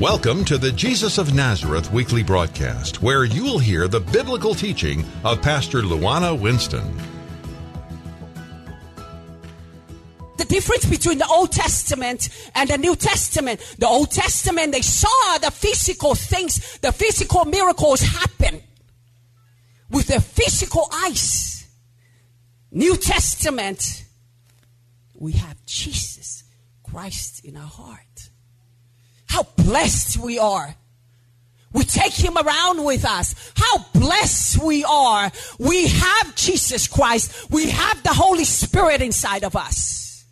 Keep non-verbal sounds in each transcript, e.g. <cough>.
Welcome to the Jesus of Nazareth weekly broadcast, where you'll hear the biblical teaching of Pastor Luana Winston. the difference between the Old Testament and the New Testament. The Old Testament, they saw the physical things, the physical miracles happen with their physical eyes. New Testament, we have Jesus Christ in our heart. How blessed we are. We take him around with us. How blessed we are. We have Jesus Christ. We have the Holy Spirit inside of us.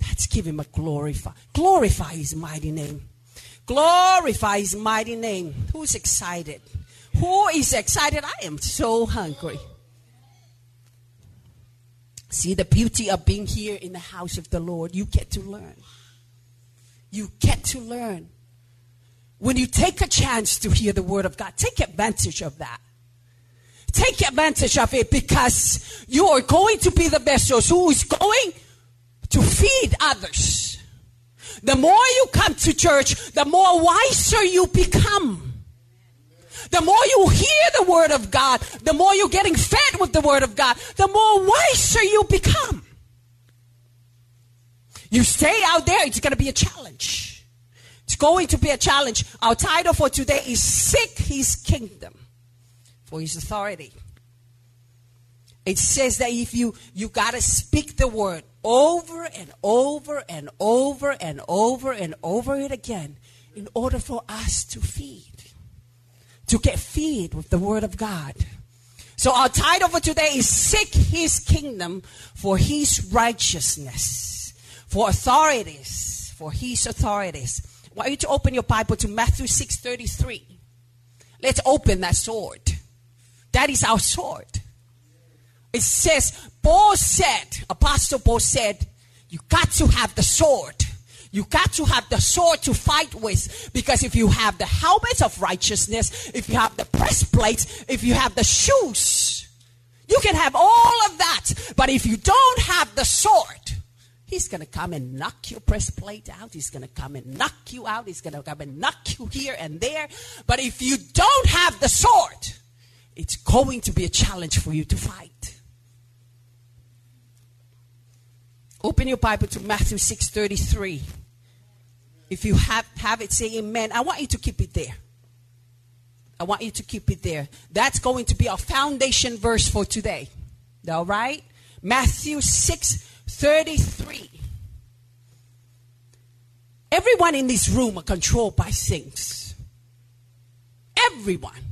Let's give him a glorify. Glorify his mighty name. Glorify his mighty name. Who's excited? Who is excited? I am so hungry. See the beauty of being here in the house of the Lord. You get to learn. You get to learn. When you take a chance to hear the word of God, take advantage of that. Take advantage of it because you are going to be the vessels who is going to feed others. The more you come to church, the more wiser you become. The more you hear the word of God, the more you're getting fed with the word of God, the more wiser you become. You stay out there, it's going to be a challenge. It's going to be a challenge. Our title for today is Seek His Kingdom for His authority. It says that if you you got to speak the word over and over and over and over and over it again in order for us to feed to get feed with the word of God. So our title for today is Seek His Kingdom for His righteousness, for authorities, for His authorities. I want you to open your Bible to Matthew 6.33. Let's open that sword. That is our sword. It says, Paul said, Apostle Paul said, you got to have the sword. You got to have the sword to fight with because if you have the helmet of righteousness, if you have the breastplate, if you have the shoes, you can have all of that. But if you don't have the sword, he's going to come and knock your breastplate out. He's going to come and knock you out. He's going to come and knock you here and there. But if you don't have the sword, it's going to be a challenge for you to fight. Open your Bible to Matthew 6:33. If you have, have it, say amen. I want you to keep it there. I want you to keep it there. That's going to be our foundation verse for today. All right? Matthew 6:33. Everyone in this room are controlled by things. Everyone.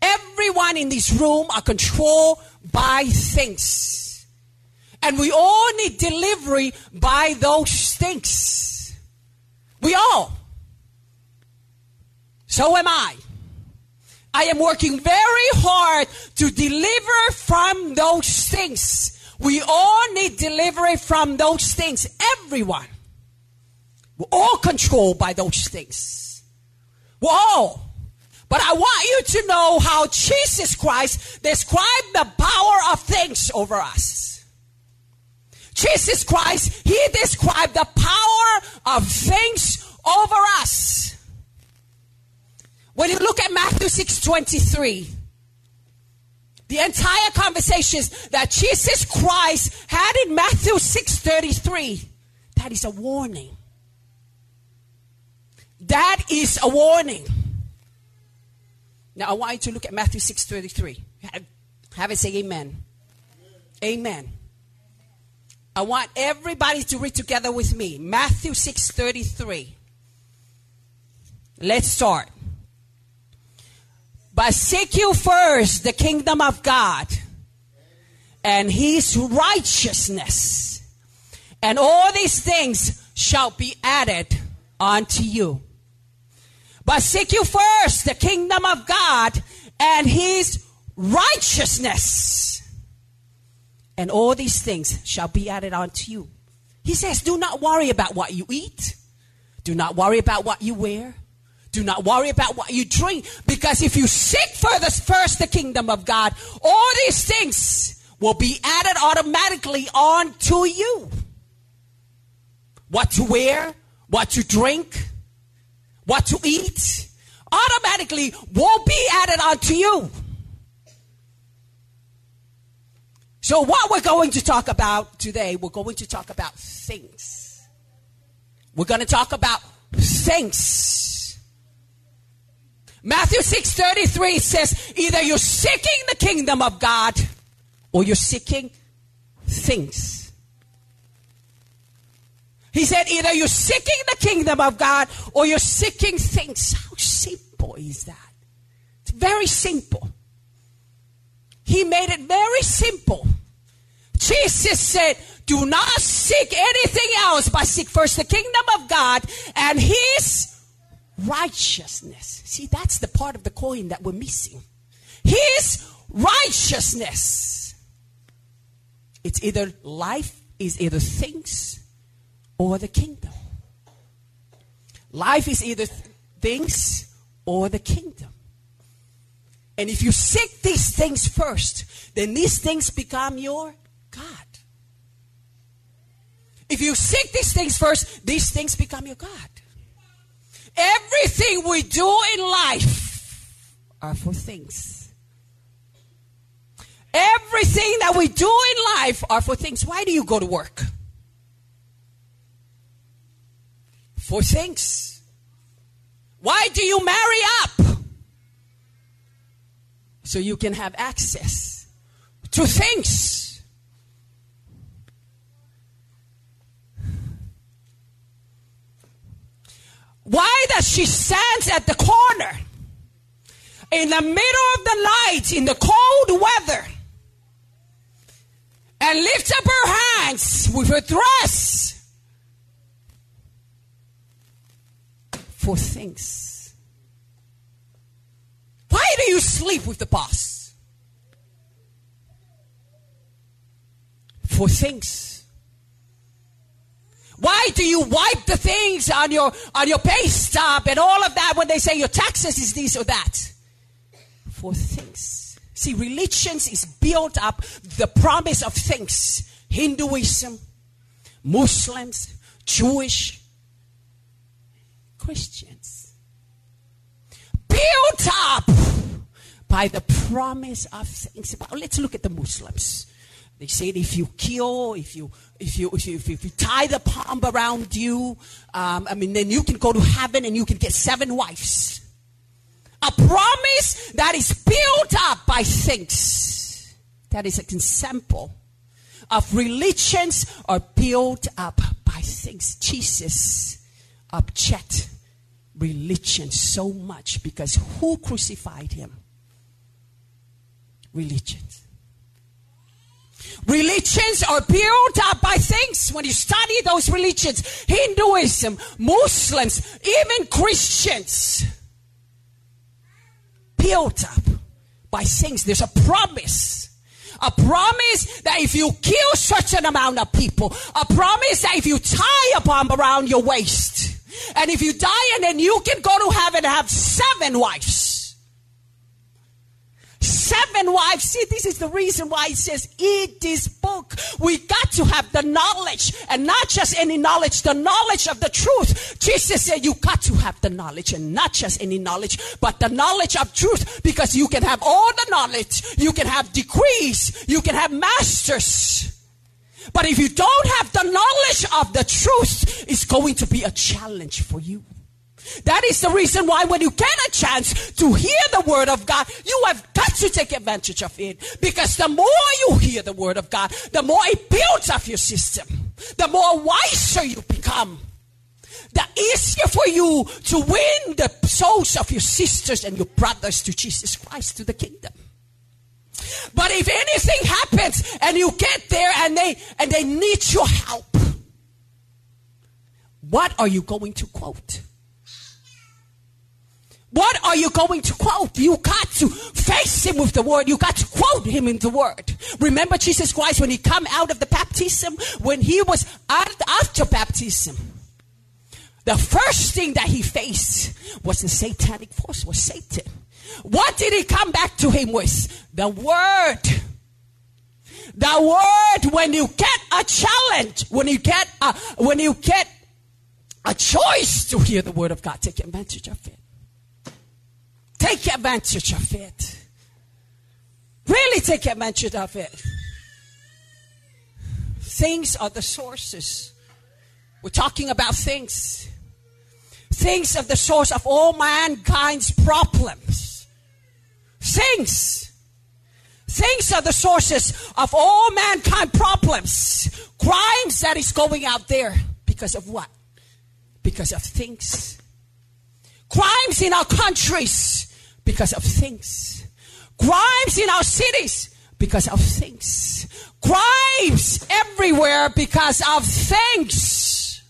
Everyone in this room are controlled by things. And we all need delivery by those things. We all. So am I. I am working very hard to deliver from those things. We all need delivery from those things. Everyone. We're all controlled by those things. We're all. But I want you to know how Jesus Christ described the power of things over us. Jesus Christ, He described the power of things over us. When you look at Matthew 6:23, the entire conversations that Jesus Christ had in Matthew 6:33, that is a warning. That is a warning. Now I want you to look at Matthew 6:33. Have, have it say amen. Amen. I want everybody to read together with me. Matthew 6:33. Let's start. But seek you first the kingdom of God and his righteousness, and all these things shall be added unto you. But seek you first the kingdom of God and his righteousness, and all these things shall be added unto you. He says, Do not worry about what you eat, do not worry about what you wear. Do not worry about what you drink because if you seek first, first the kingdom of God, all these things will be added automatically on to you. What to wear, what to drink, what to eat, automatically won't be added onto you. So, what we're going to talk about today, we're going to talk about things. We're going to talk about things. Matthew 6:33 says either you're seeking the kingdom of God or you're seeking things. He said either you're seeking the kingdom of God or you're seeking things. How simple is that? It's very simple. He made it very simple. Jesus said, Do not seek anything else, but seek first the kingdom of God and his righteousness. See, that's the part of the coin that we're missing. His righteousness. It's either life is either things or the kingdom. Life is either th- things or the kingdom. And if you seek these things first, then these things become your God. If you seek these things first, these things become your God. Everything we do in life are for things. Everything that we do in life are for things. Why do you go to work? For things. Why do you marry up? So you can have access to things. Why does she stand at the corner in the middle of the night in the cold weather and lift up her hands with her dress for things? Why do you sleep with the boss? For things. Why do you wipe the things on your on your pay stub and all of that when they say your taxes is this or that? For things. See, religions is built up the promise of things. Hinduism, Muslims, Jewish, Christians. Built up by the promise of things. Let's look at the Muslims. They said if you kill, if you if you if you, if you, tie the palm around you, um, I mean, then you can go to heaven and you can get seven wives. A promise that is built up by things. That is an example of religions are built up by things. Jesus object religion so much because who crucified him? Religions. Religions are built up by things. When you study those religions, Hinduism, Muslims, even Christians, built up by things. There's a promise. A promise that if you kill such an amount of people, a promise that if you tie a bomb around your waist, and if you die and then you can go to heaven and have seven wives seven wives. See, this is the reason why it says, eat this book. We got to have the knowledge and not just any knowledge, the knowledge of the truth. Jesus said, you got to have the knowledge and not just any knowledge, but the knowledge of truth because you can have all the knowledge. You can have degrees. You can have masters. But if you don't have the knowledge of the truth, it's going to be a challenge for you. That is the reason why when you get a chance to hear the word of God, you have got to take advantage of it. Because the more you hear the word of God, the more it builds up your system. The more wiser you become. The easier for you to win the souls of your sisters and your brothers to Jesus Christ, to the kingdom. But if anything happens and you get there and they and they need your help, what are you going to quote? What are you going to quote? You got to face him with the word. You got to quote him in the word. Remember Jesus Christ when he come out of the baptism, when he was after baptism. The first thing that he faced was the satanic force, was Satan. What did he come back to him with? The word. The word when you get a challenge, when you get a, when you get a choice to hear the word of God. Take advantage of it. Take advantage of it. Really take advantage of it. Things are the sources. We're talking about things. Things are the source of all mankind's problems. Things. Things are the sources of all mankind problems. Crimes that is going out there because of what? Because of things. Crimes in our countries because of things. Crimes in our cities because of things. Crimes everywhere because of things.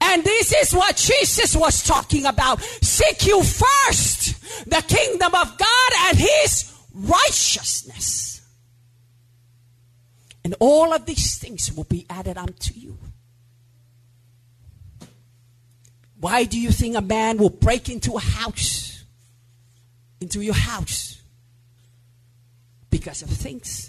And this is what Jesus was talking about. Seek you first the kingdom of God and his righteousness. And all of these things will be added unto you. Why do you think a man will break into a house? Into your house? Because of things.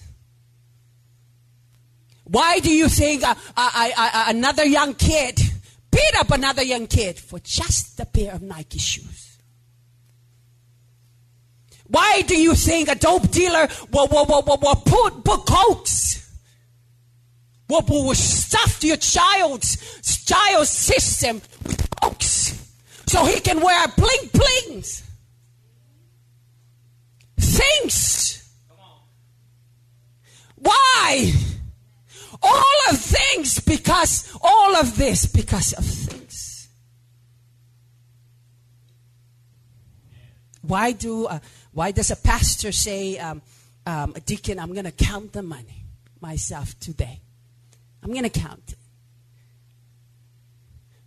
Why do you think uh, uh, uh, another young kid beat up another young kid for just a pair of Nike shoes? Why do you think a dope dealer will, will, will, will, will put, put cokes? Will, will stuff your child's child's system with cokes so he can wear bling blings? Things. Why? All of things because all of this because of things. Why do uh, why does a pastor say, um, um, deacon, I'm going to count the money myself today? I'm going to count it.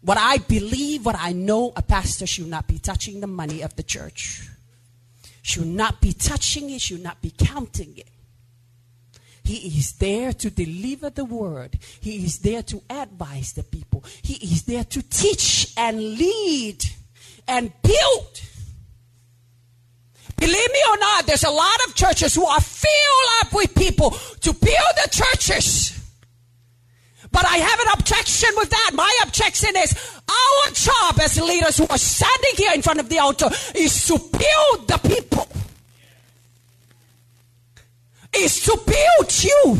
What I believe, what I know, a pastor should not be touching the money of the church. Should not be touching it, should not be counting it. He is there to deliver the word. He is there to advise the people. He is there to teach and lead and build. Believe me or not, there's a lot of churches who are filled up with people to build the churches. But I have an objection with that. My objection is our job as leaders who are standing here in front of the altar is to build the people is to build you,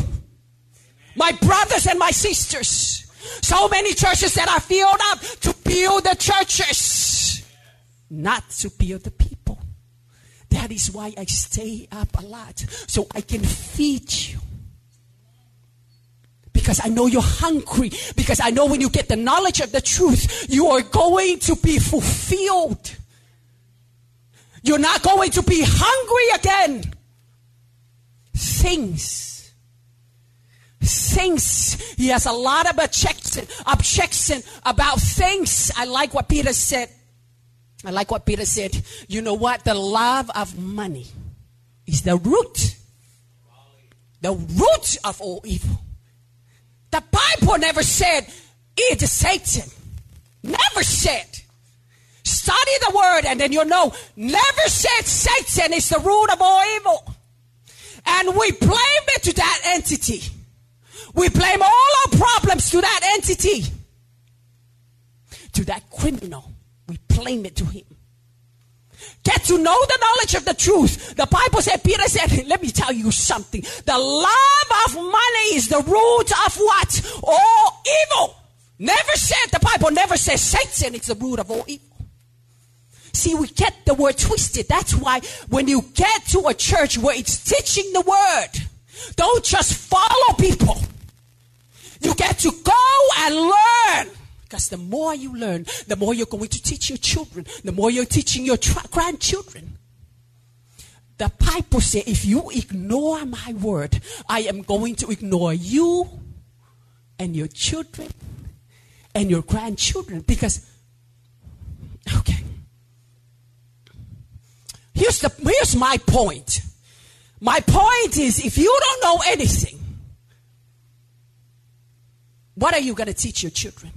my brothers and my sisters. So many churches that are filled up to build the churches, not to build the people. That is why I stay up a lot, so I can feed you. Because I know you're hungry. Because I know when you get the knowledge of the truth, you are going to be fulfilled. You're not going to be hungry again things. Things. He has a lot of objection, objection about things. I like what Peter said. I like what Peter said. You know what? The love of money is the root. The root of all evil. The Bible never said it is Satan. Never said. Study the word and then you'll know. Never said Satan is the root of all evil. And we blame it to that entity. We blame all our problems to that entity. To that criminal. We blame it to him. Get to know the knowledge of the truth. The Bible said, Peter said, <laughs> let me tell you something. The love of money is the root of what? All evil. Never said, the Bible never says Satan is the root of all evil. See, we get the word twisted. That's why when you get to a church where it's teaching the word, don't just follow people. You get to go and learn. Because the more you learn, the more you're going to teach your children, the more you're teaching your tra- grandchildren. The Bible says, if you ignore my word, I am going to ignore you and your children and your grandchildren. Because, okay, Here's, the, here's my point. My point is if you don't know anything, what are you going to teach your children?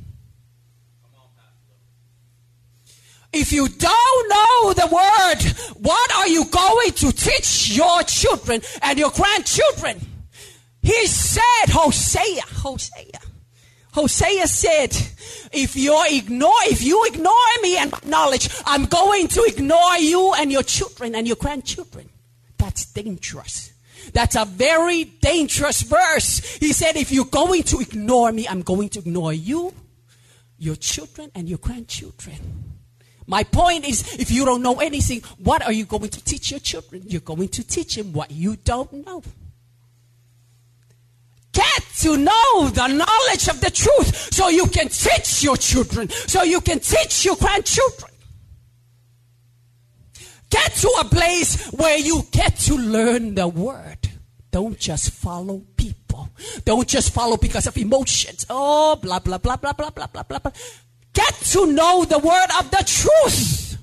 If you don't know the word, what are you going to teach your children and your grandchildren? He said, Hosea, Hosea, Hosea said, if you ignore, if you ignore me and knowledge, I'm going to ignore you and your children and your grandchildren. That's dangerous. That's a very dangerous verse. He said, if you're going to ignore me, I'm going to ignore you, your children, and your grandchildren. My point is, if you don't know anything, what are you going to teach your children? You're going to teach them what you don't know. Get to know the knowledge of the truth so you can teach your children, so you can teach your grandchildren. Get to a place where you get to learn the word. Don't just follow people. Don't just follow because of emotions. Oh, blah, blah, blah, blah, blah, blah, blah, blah. Get to know the word of the truth.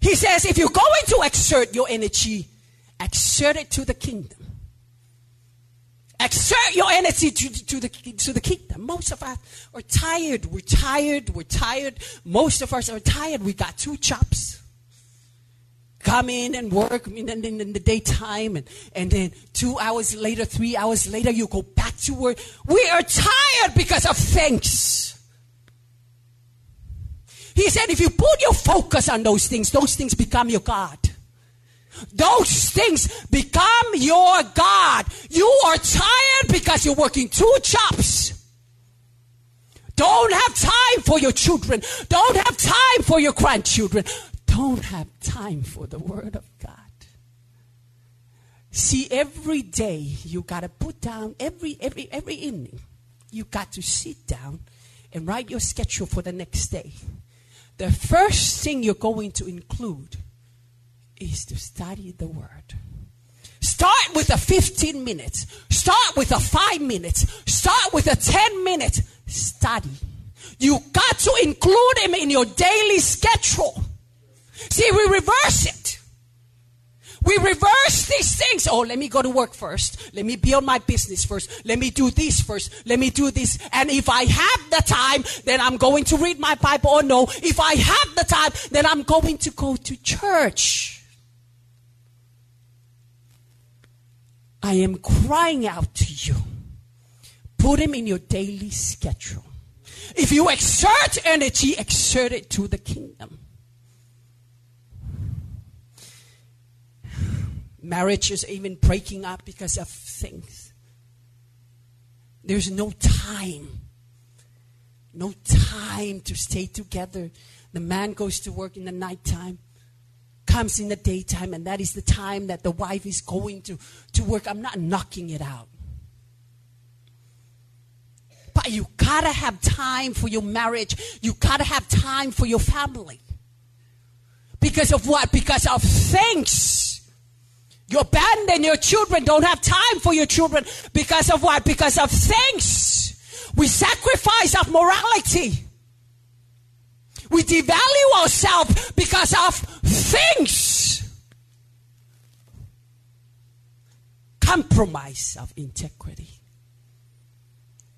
He says, if you're going to exert your energy, exert it to the kingdom. Exert your energy to, to, the, to the kingdom. Most of us are tired. We're tired. We're tired. Most of us are tired. We got two jobs. Come in and work in, in, in the daytime, and, and then two hours later, three hours later, you go back to work. We are tired because of things. He said, if you put your focus on those things, those things become your God. Those things become your God. You are tired because you're working two jobs. Don't have time for your children. Don't have time for your grandchildren. Don't have time for the Word of God. See, every day you got to put down, every, every, every evening, you got to sit down and write your schedule for the next day. The first thing you're going to include is to study the Word. Start with a 15 minutes. Start with a 5 minutes. Start with a 10 minute study. You got to include him in your daily schedule. See, we reverse it. We reverse these things. Oh, let me go to work first. Let me build my business first. Let me do this first. Let me do this. And if I have the time, then I'm going to read my Bible. Or no, if I have the time, then I'm going to go to church. I am crying out to you. Put him in your daily schedule. If you exert energy, exert it to the kingdom. Marriage is even breaking up because of things. There's no time. No time to stay together. The man goes to work in the nighttime comes in the daytime, and that is the time that the wife is going to, to work. I'm not knocking it out. But you gotta have time for your marriage. You gotta have time for your family. Because of what? Because of things. You abandon your children, don't have time for your children. Because of what? Because of things. We sacrifice of morality. We devalue ourselves because of things. Compromise of integrity.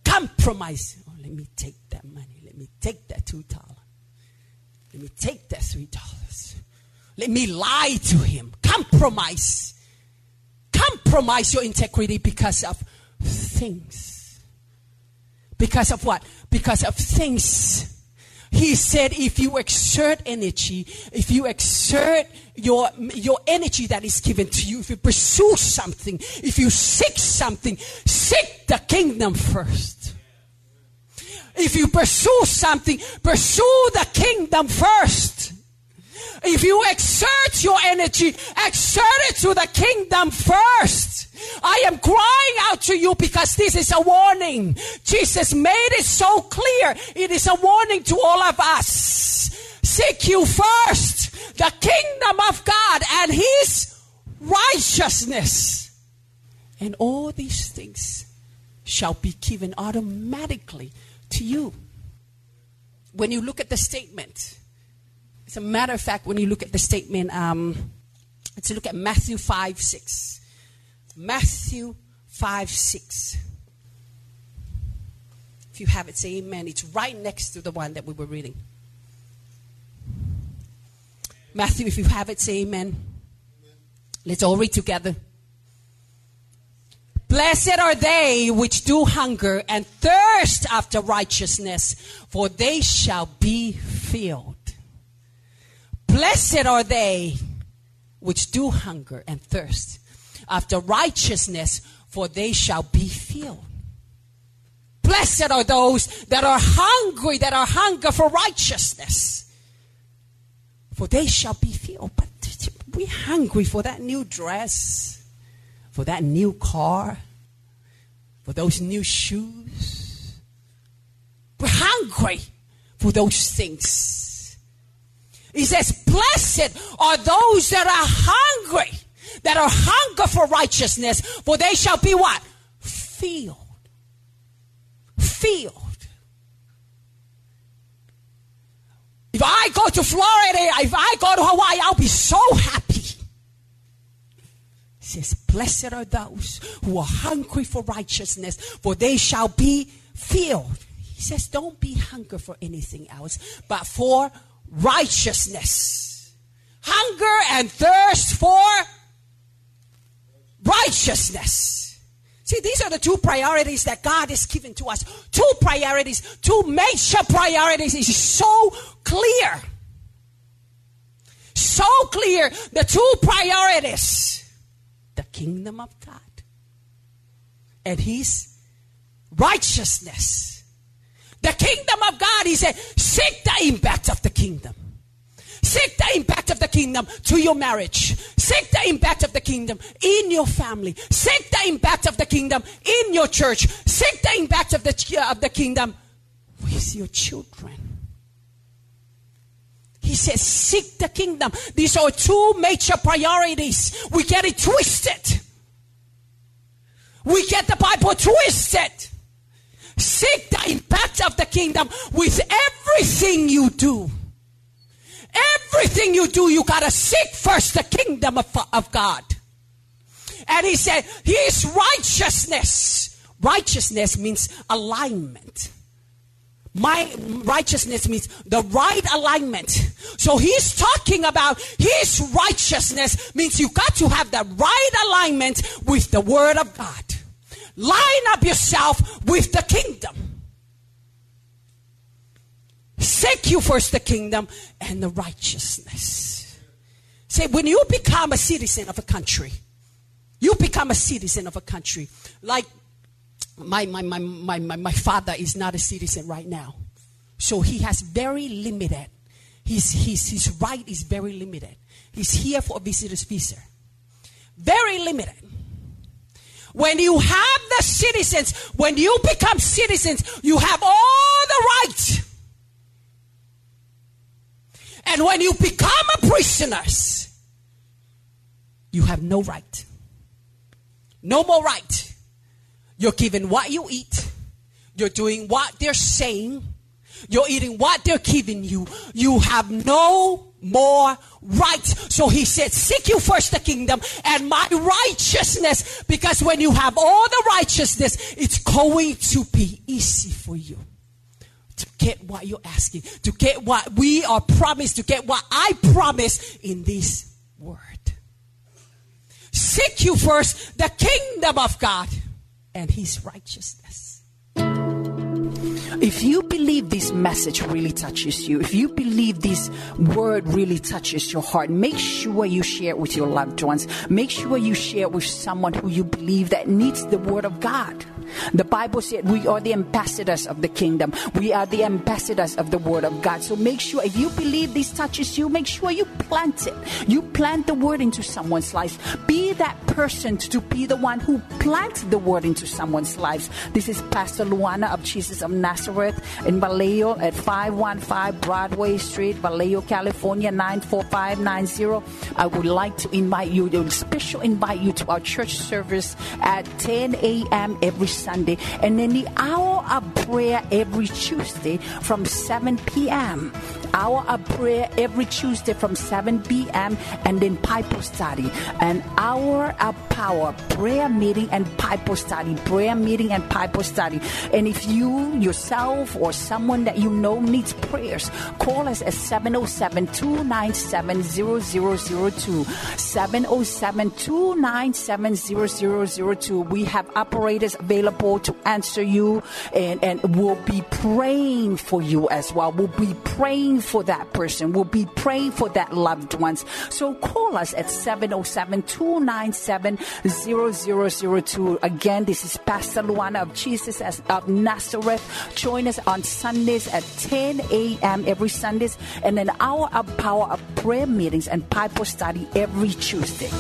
Compromise. Oh, let me take that money. Let me take that two dollars. Let me take that three dollars. Let me lie to him. Compromise. Compromise your integrity because of things. Because of what? Because of things he said, if you exert energy, if you exert your, your energy that is given to you, if you pursue something, if you seek something, seek the kingdom first. If you pursue something, pursue the kingdom first. If you exert your energy, exert it to the kingdom first. I am crying out to you because this is a warning. Jesus made it so clear. It is a warning to all of us. Seek you first the kingdom of God and his righteousness. And all these things shall be given automatically to you. When you look at the statement, as a matter of fact, when you look at the statement, um, let's look at Matthew 5 6. Matthew 5 6. If you have it, say amen. It's right next to the one that we were reading. Matthew, if you have it, say amen. amen. Let's all read together. Blessed are they which do hunger and thirst after righteousness, for they shall be filled. Blessed are they which do hunger and thirst after righteousness, for they shall be filled. Blessed are those that are hungry, that are hunger for righteousness, for they shall be filled. But we're hungry for that new dress, for that new car, for those new shoes. We're hungry for those things. He says, Blessed are those that are hungry, that are hunger for righteousness, for they shall be what? Filled. Filled. If I go to Florida, if I go to Hawaii, I'll be so happy. He says, Blessed are those who are hungry for righteousness, for they shall be filled. He says, Don't be hungry for anything else, but for righteousness. Hunger and thirst for righteousness. See, these are the two priorities that God has given to us. Two priorities, two major priorities. It's so clear. So clear. The two priorities the kingdom of God and His righteousness. The kingdom of God, He said, seek the impact of the kingdom. Seek the impact of the kingdom to your marriage. Seek the impact of the kingdom in your family. Seek the impact of the kingdom in your church. Seek the impact of the, uh, of the kingdom with your children. He says, seek the kingdom. These are two major priorities. We get it twisted. We get the Bible twisted. Seek the impact of the kingdom with everything you do. Everything you do, you got to seek first the kingdom of, of God. And he said, His righteousness. Righteousness means alignment. My righteousness means the right alignment. So he's talking about his righteousness means you got to have the right alignment with the word of God. Line up yourself with the kingdom. Seek you first the kingdom and the righteousness. Say, when you become a citizen of a country, you become a citizen of a country. Like my, my, my, my, my, my father is not a citizen right now. So he has very limited. His, his, his right is very limited. He's here for a visitor's visa. Very limited. When you have the citizens, when you become citizens, you have all the rights. And when you become a prisoner, you have no right. No more right. You're given what you eat. You're doing what they're saying. You're eating what they're giving you. You have no more rights. So he said, Seek you first the kingdom and my righteousness. Because when you have all the righteousness, it's going to be easy for you to get what you're asking, to get what we are promised, to get what I promise in this word. Seek you first the kingdom of God and his righteousness. If you believe this message really touches you, if you believe this word really touches your heart, make sure you share it with your loved ones. Make sure you share it with someone who you believe that needs the word of God. The Bible said we are the ambassadors of the kingdom. We are the ambassadors of the word of God. So make sure if you believe this touches you, make sure you plant it. You plant the word into someone's life. Be that person to be the one who plants the word into someone's lives. This is Pastor Luana of Jesus of Nazareth in Vallejo at 515 Broadway Street, Vallejo, California 94590. I would like to invite you, to special invite you to our church service at 10 a.m. every Sunday. And in the hour of prayer every Tuesday from 7 p.m. Hour of uh, prayer every Tuesday from 7 p.m. and then Bible study. An hour of uh, power prayer meeting and Bible study. Prayer meeting and Bible study. And if you yourself or someone that you know needs prayers, call us at 707 297 0002. 707 297 0002. We have operators available to answer you and, and we'll be praying for you as well. We'll be praying for that person. We'll be praying for that loved ones. So call us at 707 297 0002. Again, this is Pastor Luana of Jesus of Nazareth. Join us on Sundays at 10 a.m. every Sundays and an hour of power of prayer meetings and Bible study every Tuesday.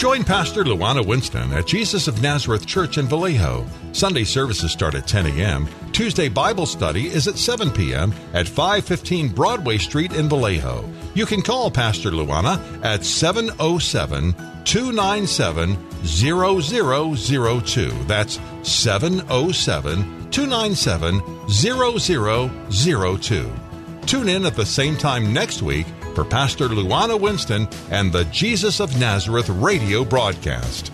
Join Pastor Luana Winston at Jesus of Nazareth Church in Vallejo. Sunday services start at 10 a.m. Tuesday Bible study is at 7 p.m. at 515 Broadway Street in Vallejo. You can call Pastor Luana at 707 297 0002. That's 707 297 0002. Tune in at the same time next week for Pastor Luana Winston and the Jesus of Nazareth radio broadcast.